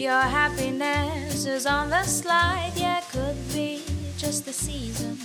your happiness is on the slide. Yeah, could be just the season.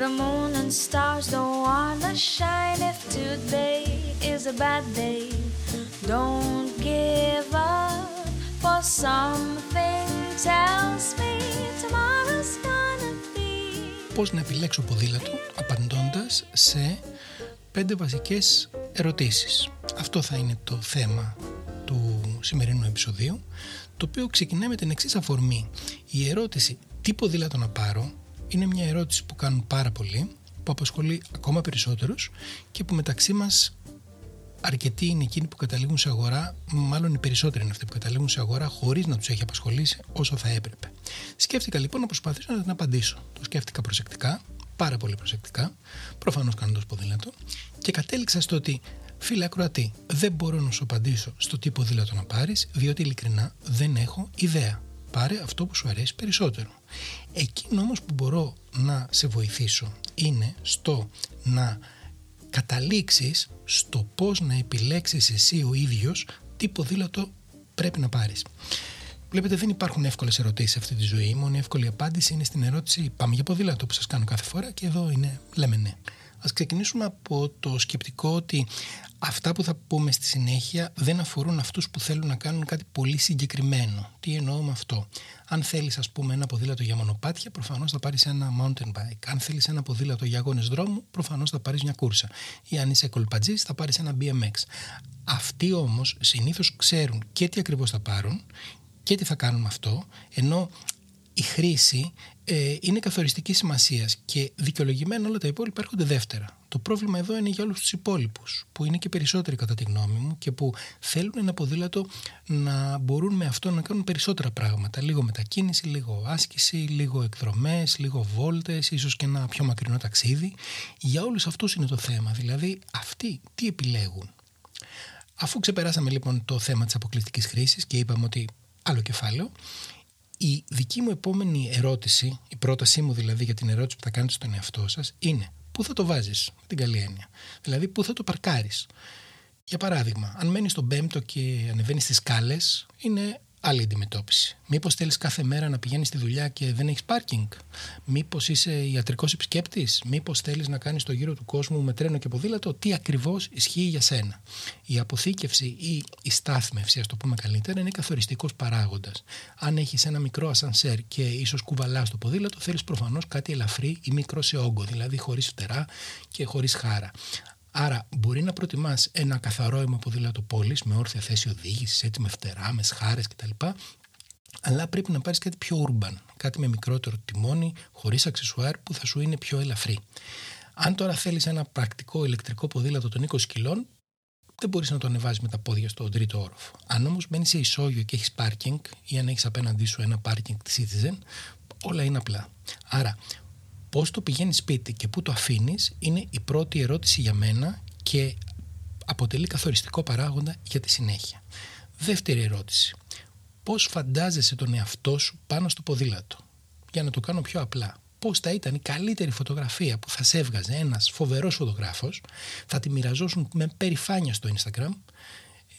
The moon and stars don't wanna shine. If today is a bad day, don't give up. For something tells me tomorrow's gonna be. Πώς να επιλέξω ποδήλατο απαντώντας σε πέντε βασικές ερωτήσεις. Αυτό θα είναι το θέμα του σημερινού επεισοδίου, το οποίο ξεκινάει με την εξής αφορμή. Η ερώτηση τι ποδήλατο να πάρω είναι μια ερώτηση που κάνουν πάρα πολλοί, που απασχολεί ακόμα περισσότερους και που μεταξύ μας αρκετοί είναι εκείνοι που καταλήγουν σε αγορά, μάλλον οι περισσότεροι είναι αυτοί που καταλήγουν σε αγορά χωρίς να τους έχει απασχολήσει όσο θα έπρεπε. Σκέφτηκα λοιπόν να προσπαθήσω να την απαντήσω. Το σκέφτηκα προσεκτικά, πάρα πολύ προσεκτικά, προφανώς κάνοντας ποδήλατο και κατέληξα στο ότι Φίλε ακροατή, δεν μπορώ να σου απαντήσω στο τι ποδήλατο να πάρεις, διότι ειλικρινά δεν έχω ιδέα. Πάρε αυτό που σου αρέσει περισσότερο. Εκείνο όμως που μπορώ να σε βοηθήσω είναι στο να καταλήξεις στο πώς να επιλέξεις εσύ ο ίδιος τι ποδήλατο πρέπει να πάρεις. Βλέπετε, δεν υπάρχουν εύκολες ερωτήσεις σε αυτή τη ζωή. Η μόνη εύκολη απάντηση είναι στην ερώτηση Πάμε για ποδήλατο που σας κάνω κάθε φορά και εδώ είναι λέμε ναι. Ας ξεκινήσουμε από το σκεπτικό ότι αυτά που θα πούμε στη συνέχεια δεν αφορούν αυτούς που θέλουν να κάνουν κάτι πολύ συγκεκριμένο. Τι εννοώ με αυτό; Αν θέλεις ας πούμε ένα ποδήλατο για μονοπάτια, προφανώς θα πάρεις ένα mountain bike. Αν θέλεις ένα ποδήλατο για αγώνες δρόμου, προφανώς θα πάρεις μια κούρσα. Ή αν είσαι κολπατζής, θα πάρεις ένα BMX. Αυτοί όμως συνήθως ξέρουν και τι ακριβώς θα πάρουν και τι θα κάνουν με αυτό, ενώ η χρήση ε, είναι καθοριστική σημασίας και δικαιολογημένα όλα τα υπόλοιπα έρχονται δεύτερα. Το πρόβλημα εδώ είναι για όλους τους υπόλοιπους, που είναι και περισσότεροι κατά τη γνώμη μου και που θέλουν ένα ποδήλατο να μπορούν με αυτό να κάνουν περισσότερα πράγματα. Λίγο μετακίνηση, λίγο άσκηση, λίγο εκδρομές, λίγο βόλτες, ίσως και ένα πιο μακρινό ταξίδι. Για όλους αυτούς είναι το θέμα. Δηλαδή, αυτοί τι επιλέγουν; Αφού ξεπεράσαμε λοιπόν το θέμα της αποκλειστικής χρήσης και είπαμε ότι άλλο κεφάλαιο, η δική μου επόμενη ερώτηση, η πρότασή μου δηλαδή για την ερώτηση που θα κάνετε στον εαυτό σας είναι πού θα το βάζεις, με την καλή έννοια. Δηλαδή πού θα το παρκάρεις. Για παράδειγμα, αν μένεις στον πέμπτο και ανεβαίνεις στις σκάλες, είναι άλλη αντιμετώπιση. Μήπως θέλεις κάθε μέρα να πηγαίνεις στη δουλειά και δεν έχεις πάρκινγκ; Μήπως είσαι ιατρικός επισκέπτης; Μήπως θέλεις να κάνεις το γύρο του κόσμου με τρένο και ποδήλατο; Τι ακριβώς ισχύει για σένα; Η αποθήκευση ή η στάθμευση, ας το πούμε καλύτερα, είναι καθοριστικός παράγοντας. Αν έχεις ένα μικρό ασανσέρ και ίσως κουβαλάς το ποδήλατο, θέλεις προφανώς κάτι ελαφρύ ή μικρό σε όγκο, δηλαδή χωρίς φτερά και χωρίς χάρα. Άρα, μπορεί να προτιμάς ένα καθαρό αίμα ποδήλατο πόλη με όρθια θέση οδήγησης, έτσι με φτερά, με σχάρες κτλ. Αλλά πρέπει να πάρεις κάτι πιο urban, κάτι με μικρότερο τιμόνι, χωρίς αξεσουάρ που θα σου είναι πιο ελαφρύ. Αν τώρα θέλεις ένα πρακτικό ηλεκτρικό ποδήλατο των 20 κιλών, δεν μπορείς να το ανεβάζει με τα πόδια στο τρίτο όροφο. Αν όμως μένει σε ισόγειο και έχεις πάρκινγκ ή αν έχεις απέναντί σου ένα πάρκινγκ τη Citizen, όλα είναι απλά. Άρα, Πώς το πηγαίνεις σπίτι και πού το αφήνεις είναι η πρώτη ερώτηση για μένα και αποτελεί καθοριστικό παράγοντα για τη συνέχεια. Δεύτερη ερώτηση. Πώς φαντάζεσαι τον εαυτό σου πάνω στο ποδήλατο; Για να το κάνω πιο απλά. Πώς θα ήταν η καλύτερη φωτογραφία που θα σε έβγαζε ένας φοβερός φωτογράφος, θα τη μοιραζόσουν με περηφάνεια στο Instagram,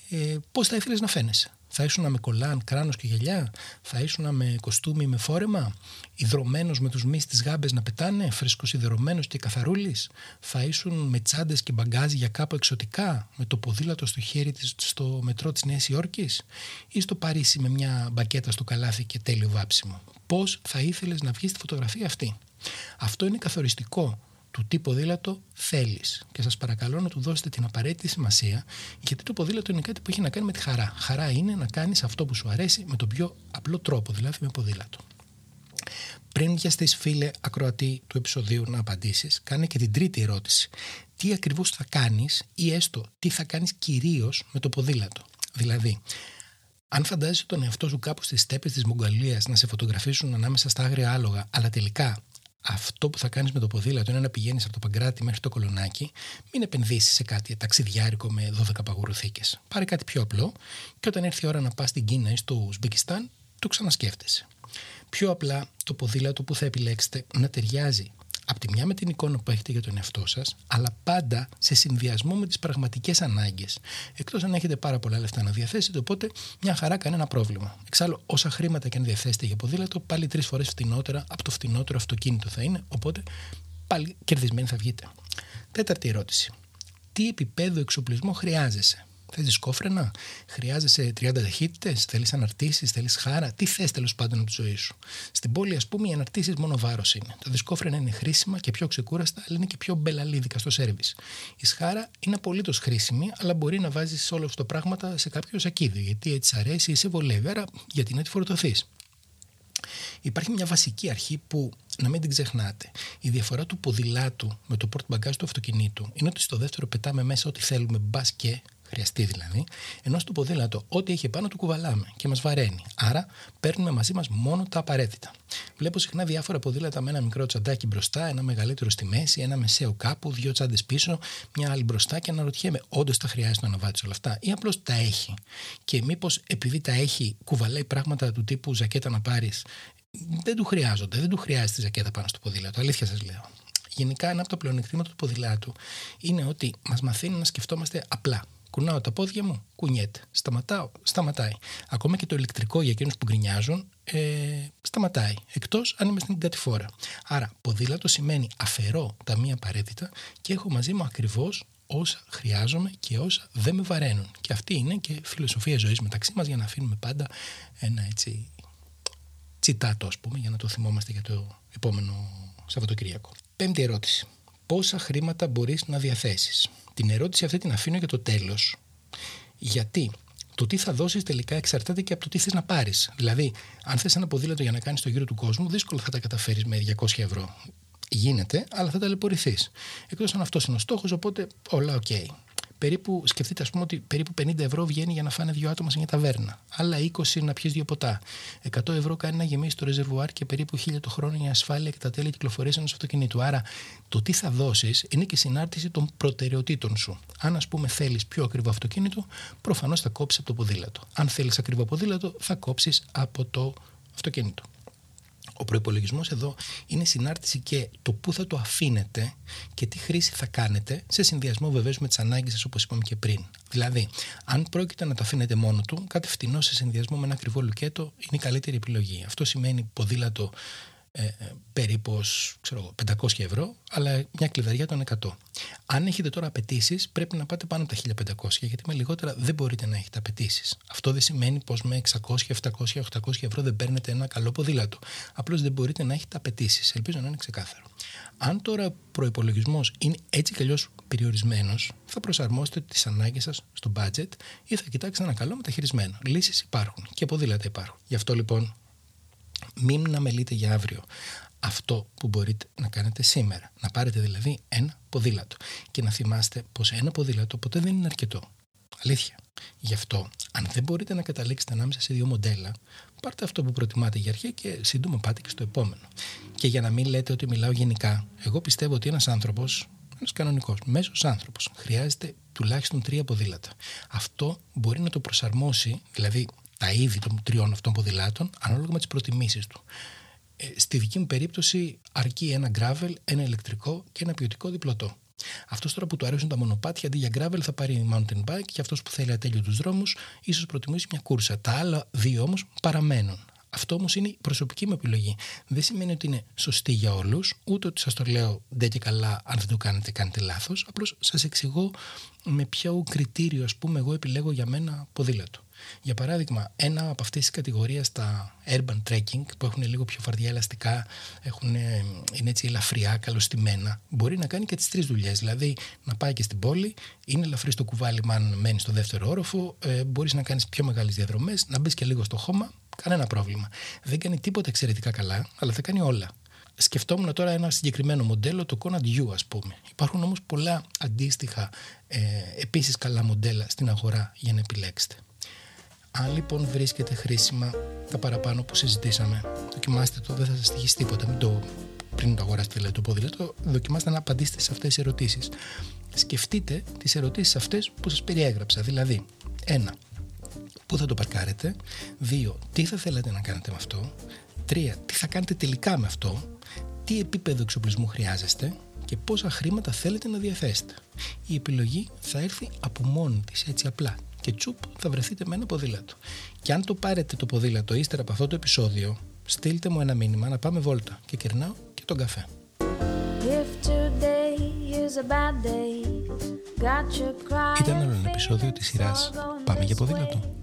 ε, πώς θα ήθελες να φαίνεσαι; Θα ήσουν με κολάν, κράνος και γυαλιά; Θα ήσουν με κοστούμι με φόρεμα; Ιδρωμένος με τους μυς τις γάμπες να πετάνε; Φρεσκοσιδερωμένος και καθαρούλης; Θα ήσουν με τσάντες και μπαγκάζι για κάπου εξωτικά; Με το ποδήλατο στο χέρι της στο μετρό της Νέας Υόρκης; Ή στο Παρίσι με μια μπακέτα στο καλάθι και τέλειο βάψιμο; Πώς θα ήθελες να βγεις στη φωτογραφία αυτή; Αυτό είναι καθοριστικό του τι ποδήλατο θέλεις. Και σας παρακαλώ να του δώσετε την απαραίτητη σημασία, γιατί το ποδήλατο είναι κάτι που έχει να κάνει με τη χαρά. Χαρά είναι να κάνεις αυτό που σου αρέσει με τον πιο απλό τρόπο, δηλαδή με ποδήλατο. Πριν βιαστείς, φίλε ακροατή του επεισοδίου, να απαντήσεις, κάνε και την τρίτη ερώτηση. Τι ακριβώς θα κάνεις ή έστω τι θα κάνεις κυρίως με το ποδήλατο; Δηλαδή, Αν φαντάζεσαι τον εαυτό σου κάπου στις στέπες της Μογγαλίας να σε φωτογραφίσουν ανάμεσα στα άγρια άλογα, αλλά τελικά αυτό που θα κάνεις με το ποδήλατο είναι να πηγαίνεις από το Παγκράτη μέχρι το Κολονάκι, μην επενδύσεις σε κάτι ταξιδιάρικο με 12 παγουρουθήκε. Πάρε κάτι πιο απλό και όταν έρθει η ώρα να πας στην Κίνα ή στο Ουσμπεκιστάν, το ξανασκέφτεσαι. Πιο απλά το ποδήλατο που θα επιλέξετε να ταιριάζει από τη μια με την εικόνα που έχετε για τον εαυτό σας, αλλά πάντα σε συνδυασμό με τις πραγματικές ανάγκες. Εκτός αν έχετε πάρα πολλά λεφτά να διαθέσετε, οπότε μια χαρά κανένα πρόβλημα. Εξάλλου, όσα χρήματα και αν διαθέσετε για ποδήλατο, πάλι τρεις φορές φτηνότερα από το φτηνότερο αυτοκίνητο θα είναι, οπότε πάλι κερδισμένοι θα βγείτε. Τέταρτη ερώτηση. Τι επίπεδο εξοπλισμό χρειάζεσαι; Θε δισκόφρενα, χρειάζεσαι 30 ταχύτητες, θέλεις αναρτήσεις, θέλεις χάρα; Τι θες τέλος πάντων από τη ζωή σου; Στην πόλη, ας πούμε, οι αναρτήσεις μόνο βάρος είναι. Τα δισκόφρενα είναι χρήσιμα και πιο ξεκούραστα, αλλά είναι και πιο μπελαλίδικα στο σερβι. Η σχάρα είναι απολύτως χρήσιμη, αλλά μπορεί να βάζεις όλο αυτό το πράγματα σε κάποιο σακίδιο, γιατί έτσι αρέσει ή σε βολεύει. Άρα, γιατί να τη φορτωθείς; Υπάρχει μια βασική αρχή που να μην την ξεχνάτε. Η διαφορά του ποδηλάτου με το port bagage του αυτοκινήτου είναι ότι στο δεύτερο πετάμε μέσα ό,τι θέλουμε, μπας και χρειαστεί δηλαδή, ενώ στο ποδήλατο ό,τι έχει πάνω του κουβαλάμε και μας βαραίνει. Άρα παίρνουμε μαζί μας μόνο τα απαραίτητα. Βλέπω συχνά διάφορα ποδήλατα με ένα μικρό τσαντάκι μπροστά, ένα μεγαλύτερο στη μέση, ένα μεσαίο κάπου, δύο τσάντες πίσω, μια άλλη μπροστά και αναρωτιέμαι, όντως τα χρειάζεται να βάλει όλα αυτά ή απλώς τα έχει; Και μήπως επειδή τα έχει, κουβαλάει πράγματα του τύπου ζακέτα να πάρεις, δεν του χρειάζονται, δεν του χρειάζεται τη ζακέτα πάνω στο ποδήλατο. Αλήθεια σας λέω. Γενικά, ένα από τα πλεονεκτήματα του ποδηλάτου είναι ότι μας μαθαίνει να σκεφτόμαστε απλά. Κουνάω τα πόδια μου, κουνιέται. Σταματάω, σταματάει. Ακόμα και το ηλεκτρικό για εκείνους που γκρινιάζουν, ε, σταματάει. Εκτός αν είμαι στην κατηφόρα. Άρα, ποδήλατο σημαίνει αφαιρώ τα μία απαραίτητα και έχω μαζί μου ακριβώς όσα χρειάζομαι και όσα δεν με βαραίνουν. Και αυτή είναι και φιλοσοφία ζωής μεταξύ μας για να αφήνουμε πάντα ένα έτσι τσιτάτο, ας πούμε, για να το θυμόμαστε για το επόμενο Σαββατοκύριακο. Πέμπτη ερώτηση. Πόσα χρήματα μπορείς να διαθέσεις. Την ερώτηση αυτή την αφήνω για το τέλος. Γιατί το τι θα δώσεις τελικά εξαρτάται και από το τι θες να πάρεις. Δηλαδή, αν θες ένα ποδήλατο για να κάνεις το γύρο του κόσμου, δύσκολο θα τα καταφέρεις με 200 ευρώ. Γίνεται, αλλά θα ταλαιπωρηθείς. Εκτός αν αυτός είναι ο στόχος, οπότε όλα οκ περίπου, σκεφτείτε ας πούμε ότι περίπου 50 ευρώ βγαίνει για να φάνε δύο άτομα σε μια ταβέρνα. Άλλα 20 να πιεις δύο ποτά. 100 ευρώ κάνει να γεμίσει το ρεζερβουάρ και περίπου 1000 το χρόνο για ασφάλεια και τα τέλη κυκλοφορίας ενός αυτοκινήτου. Άρα το τι θα δώσεις είναι και συνάρτηση των προτεραιοτήτων σου. Αν ας πούμε θέλεις πιο ακριβό αυτοκίνητο, προφανώς θα κόψεις από το ποδήλατο. Αν θέλεις ακριβό ποδήλατο, θα κόψεις από το αυτοκίνητο. Ο προπολογισμό εδώ είναι συνάρτηση και το πού θα το αφήνετε και τι χρήση θα κάνετε σε συνδυασμό βεβαίως με τις ανάγκες σας, όπως είπαμε και πριν. Δηλαδή, αν πρόκειται να το αφήνετε μόνο του, κάτι φτηνό σε συνδυασμό με ένα ακριβό λουκέτο είναι η καλύτερη επιλογή. Αυτό σημαίνει ποδήλατο ε, ε, περίπου ξέρω, 500 ευρώ, αλλά μια κλειδαριά των 100. Αν έχετε τώρα απαιτήσεις, πρέπει να πάτε πάνω από τα 1500, γιατί με λιγότερα δεν μπορείτε να έχετε απαιτήσεις. Αυτό δεν σημαίνει πως με 600, 700, 800 ευρώ δεν παίρνετε ένα καλό ποδήλατο. Απλώς δεν μπορείτε να έχετε απαιτήσεις. Ελπίζω να είναι ξεκάθαρο. Αν τώρα ο προπολογισμό είναι έτσι κι αλλιώς περιορισμένος, θα προσαρμόσετε τις ανάγκες σας στο budget ή θα κοιτάξετε ένα καλό μεταχειρισμένο. Λύσεις υπάρχουν και ποδήλατα υπάρχουν. Γι' αυτό λοιπόν μην να μελείτε για αύριο αυτό που μπορείτε να κάνετε σήμερα. Να πάρετε δηλαδή ένα ποδήλατο και να θυμάστε πως ένα ποδήλατο ποτέ δεν είναι αρκετό. Αλήθεια. Γι' αυτό, αν δεν μπορείτε να καταλήξετε ανάμεσα σε δύο μοντέλα, πάρτε αυτό που προτιμάτε για αρχή και σύντομα πάτε και στο επόμενο. Και για να μην λέτε ότι μιλάω γενικά, εγώ πιστεύω ότι ένας άνθρωπος, ένας κανονικός, μέσος άνθρωπος, χρειάζεται τουλάχιστον τρία ποδήλατα. Αυτό μπορεί να το προσαρμόσει, δηλαδή τα είδη των τριών αυτών ποδηλάτων ανάλογα με τις προτιμήσεις του. Ε, στη δική μου περίπτωση αρκεί ένα gravel, ένα ηλεκτρικό και ένα ποιοτικό διπλωτό. Αυτός τώρα που του αρέσουν τα μονοπάτια, αντί για gravel θα πάρει mountain bike και αυτός που θέλει ατέλειο του δρόμους, ίσως προτιμήσει μια κούρσα. Τα άλλα δύο όμως παραμένουν. Αυτό όμως είναι η προσωπική μου επιλογή. Δεν σημαίνει ότι είναι σωστή για όλους, ούτε ότι σας το λέω δεν και καλά, αν δεν το κάνετε, κάνετε λάθος. Απλώς σας εξηγώ με ποιο κριτήριο, ας πούμε, εγώ επιλέγω για μένα ποδήλατο. Για παράδειγμα, ένα από αυτές τις κατηγορίες τα urban trekking που έχουν λίγο πιο φαρδιά ελαστικά, έχουν, είναι έτσι ελαφριά, καλωστημένα, μπορεί να κάνει και τις τρεις δουλειές. Δηλαδή να πάει και στην πόλη, είναι ελαφρύ στο κουβάλι, αν μένεις στο δεύτερο όροφο, ε, μπορείς να κάνεις πιο μεγάλες διαδρομές, να μπεις και λίγο στο χώμα, κανένα πρόβλημα. Δεν κάνει τίποτα εξαιρετικά καλά, αλλά θα κάνει όλα. Σκεφτόμουν τώρα ένα συγκεκριμένο μοντέλο, το Conad U ας πούμε. Υπάρχουν όμως πολλά αντίστοιχα ε, επίσης καλά μοντέλα στην αγορά για να επιλέξετε. Αν λοιπόν βρίσκεται χρήσιμα τα παραπάνω που συζητήσαμε, δοκιμάστε το, δεν θα σας τυχήσει τίποτα. Μην το, πριν το αγοράσετε δηλαδή, το ποδήλατο, δοκιμάστε να απαντήσετε σε αυτές τις ερωτήσεις. Σκεφτείτε τις ερωτήσεις αυτές που σας περιέγραψα. Δηλαδή, ένα, πού θα το παρκάρετε. Δύο, τι θα θέλατε να κάνετε με αυτό. Τρία, τι θα κάνετε τελικά με αυτό. Τι επίπεδο εξοπλισμού χρειάζεστε και πόσα χρήματα θέλετε να διαθέσετε. Η επιλογή θα έρθει από μόνη της, έτσι απλά. Και τσουπ θα βρεθείτε με ένα ποδήλατο. Και αν το πάρετε το ποδήλατο ύστερα από αυτό το επεισόδιο, στείλτε μου ένα μήνυμα να πάμε βόλτα και κερνάω και τον καφέ. Ήταν άλλο ένα επεισόδιο της σειράς «Πάμε για ποδήλατο»